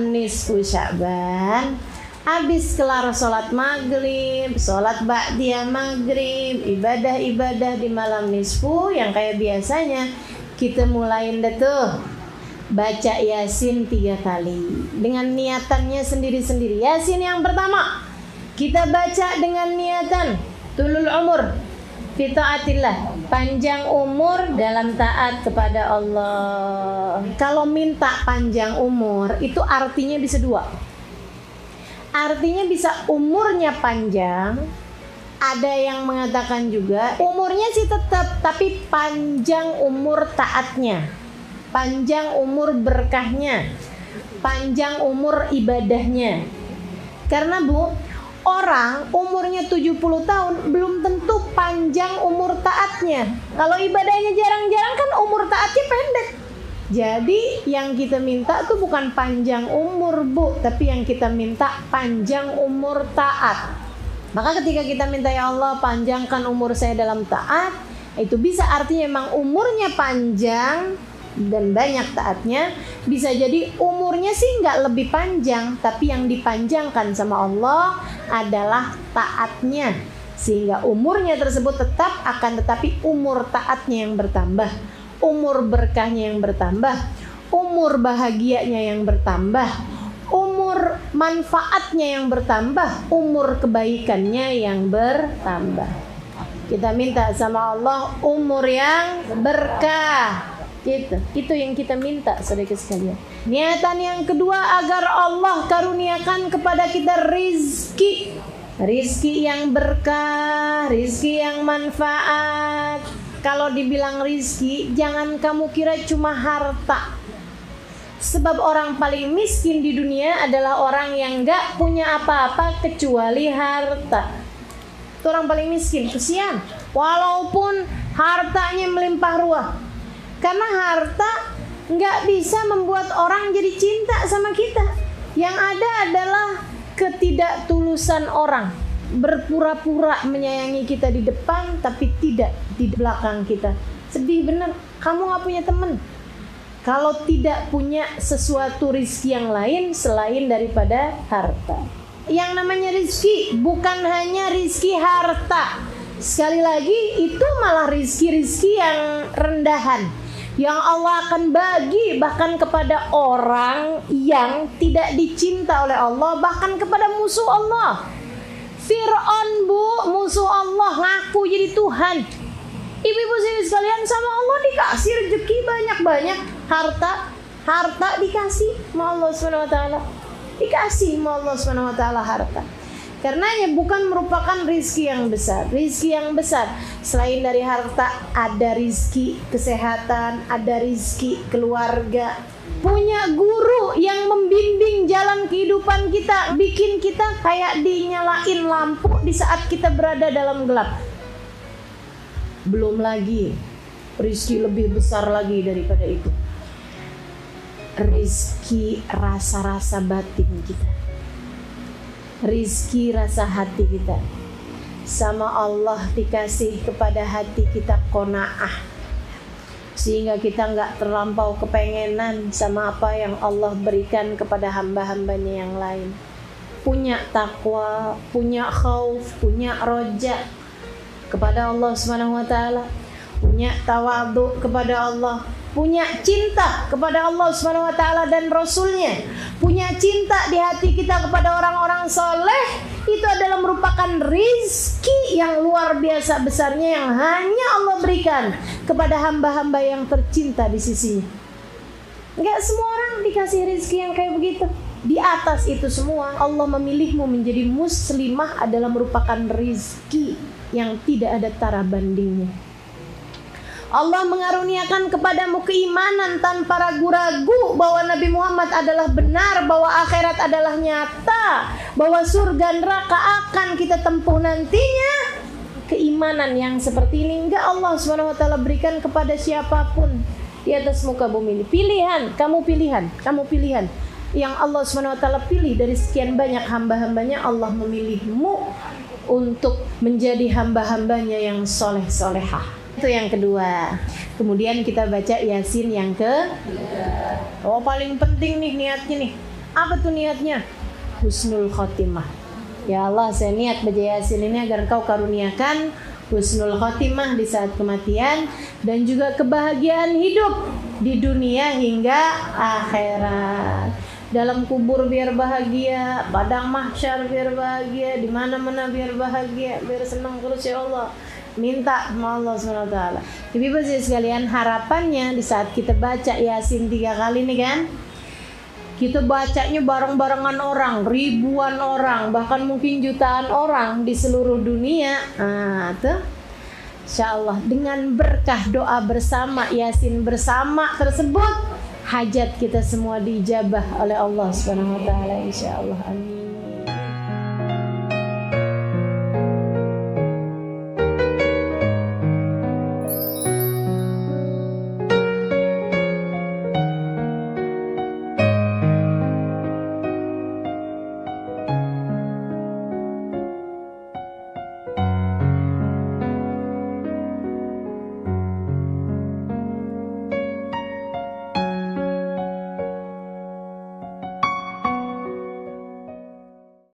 nisfu Sya'ban Habis kelar sholat maghrib, sholat ba'diyah maghrib, ibadah-ibadah di malam nisfu yang kayak biasanya kita mulain deh tuh. Baca yasin tiga kali. Dengan niatannya sendiri-sendiri. Yasin yang pertama kita baca dengan niatan tulul umur fitaatillah panjang umur dalam taat kepada Allah. Kalau minta panjang umur itu artinya bisa dua Artinya bisa umurnya panjang. Ada yang mengatakan juga umurnya sih tetap tapi panjang umur taatnya. Panjang umur berkahnya. Panjang umur ibadahnya. Karena Bu, orang umurnya 70 tahun belum tentu panjang umur taatnya. Kalau ibadahnya jarang-jarang kan umur taatnya pendek. Jadi yang kita minta tuh bukan panjang umur bu, tapi yang kita minta panjang umur taat. Maka ketika kita minta ya Allah panjangkan umur saya dalam taat, itu bisa artinya memang umurnya panjang dan banyak taatnya. Bisa jadi umurnya sih nggak lebih panjang, tapi yang dipanjangkan sama Allah adalah taatnya. Sehingga umurnya tersebut tetap akan tetapi umur taatnya yang bertambah umur berkahnya yang bertambah, umur bahagianya yang bertambah, umur manfaatnya yang bertambah, umur kebaikannya yang bertambah. Kita minta sama Allah umur yang berkah. Gitu. Itu yang kita minta saudara sekalian. Niatan yang kedua agar Allah karuniakan kepada kita rizki. Rizki yang berkah, rizki yang manfaat, kalau dibilang rizki, jangan kamu kira cuma harta. Sebab orang paling miskin di dunia adalah orang yang gak punya apa-apa kecuali harta. Itu orang paling miskin, kesian. Walaupun hartanya melimpah ruah. Karena harta gak bisa membuat orang jadi cinta sama kita. Yang ada adalah ketidaktulusan orang. Berpura-pura menyayangi kita di depan tapi tidak di belakang kita. Sedih bener. Kamu gak punya temen kalau tidak punya sesuatu rizki yang lain selain daripada harta. Yang namanya rizki bukan hanya rizki harta. Sekali lagi itu malah rizki-rizki yang rendahan yang Allah akan bagi bahkan kepada orang yang tidak dicinta oleh Allah bahkan kepada musuh Allah. Fir'aun bu musuh Allah ngaku jadi Tuhan. Ibu-ibu sekalian sama Allah dikasih rezeki banyak-banyak. Harta harta dikasih sama Allah swt dikasih sama Allah swt harta karena ya bukan merupakan rizki yang besar rizki yang besar selain dari harta ada rizki kesehatan ada rizki keluarga punya guru yang membimbing jalan kehidupan kita, bikin kita kayak dinyalain lampu di saat kita berada dalam gelap. Belum lagi rizki lebih besar lagi daripada itu. Rizki rasa-rasa batin kita. Rizki rasa hati kita. Sama Allah dikasih kepada hati kita kona'ah. Sehingga kita nggak terlampau kepengenan sama apa yang Allah berikan kepada hamba-hambanya yang lain. Punya takwa punya khauf punya roja kepada Allah Subhanahu wa taala. Punya tawadu kepada Allah punya cinta kepada Allah Subhanahu wa taala dan rasulnya punya cinta di hati kita kepada orang-orang soleh itu adalah merupakan rizki yang luar biasa besarnya yang hanya Allah berikan kepada hamba-hamba yang tercinta di sisinya. Gak semua orang dikasih rizki yang kayak begitu. Di atas itu semua Allah memilihmu menjadi muslimah adalah merupakan rizki yang tidak ada tara bandingnya. Allah mengaruniakan kepadamu keimanan tanpa ragu-ragu bahwa Nabi Muhammad adalah benar, bahwa akhirat adalah nyata, bahwa surga neraka akan kita tempuh nantinya. Keimanan yang seperti ini enggak Allah Subhanahu wa taala berikan kepada siapa pun di atas muka bumi ini. Pilihan, kamu pilihan, kamu pilihan. Yang Allah Subhanahu wa taala pilih dari sekian banyak hamba-hambanya Allah memilihmu untuk menjadi hamba-hambanya yang soleh-solehah. Itu yang kedua. Kemudian kita baca Yasin yang ke Oh paling penting nih niatnya nih. Apa tuh niatnya? Husnul khotimah. Ya Allah, saya niat baca Yasin ini agar Engkau karuniakan husnul khotimah di saat kematian dan juga kebahagiaan hidup di dunia hingga akhirat. Dalam kubur biar bahagia, padang mahsyar biar bahagia, di mana-mana biar bahagia, biar senang terus ya Allah minta sama Allah SWT Jadi pasti sekalian harapannya di saat kita baca Yasin tiga kali nih kan kita bacanya bareng-barengan orang, ribuan orang, bahkan mungkin jutaan orang di seluruh dunia. Nah, tuh. Insya Allah dengan berkah doa bersama Yasin bersama tersebut hajat kita semua dijabah oleh Allah taala insya Allah amin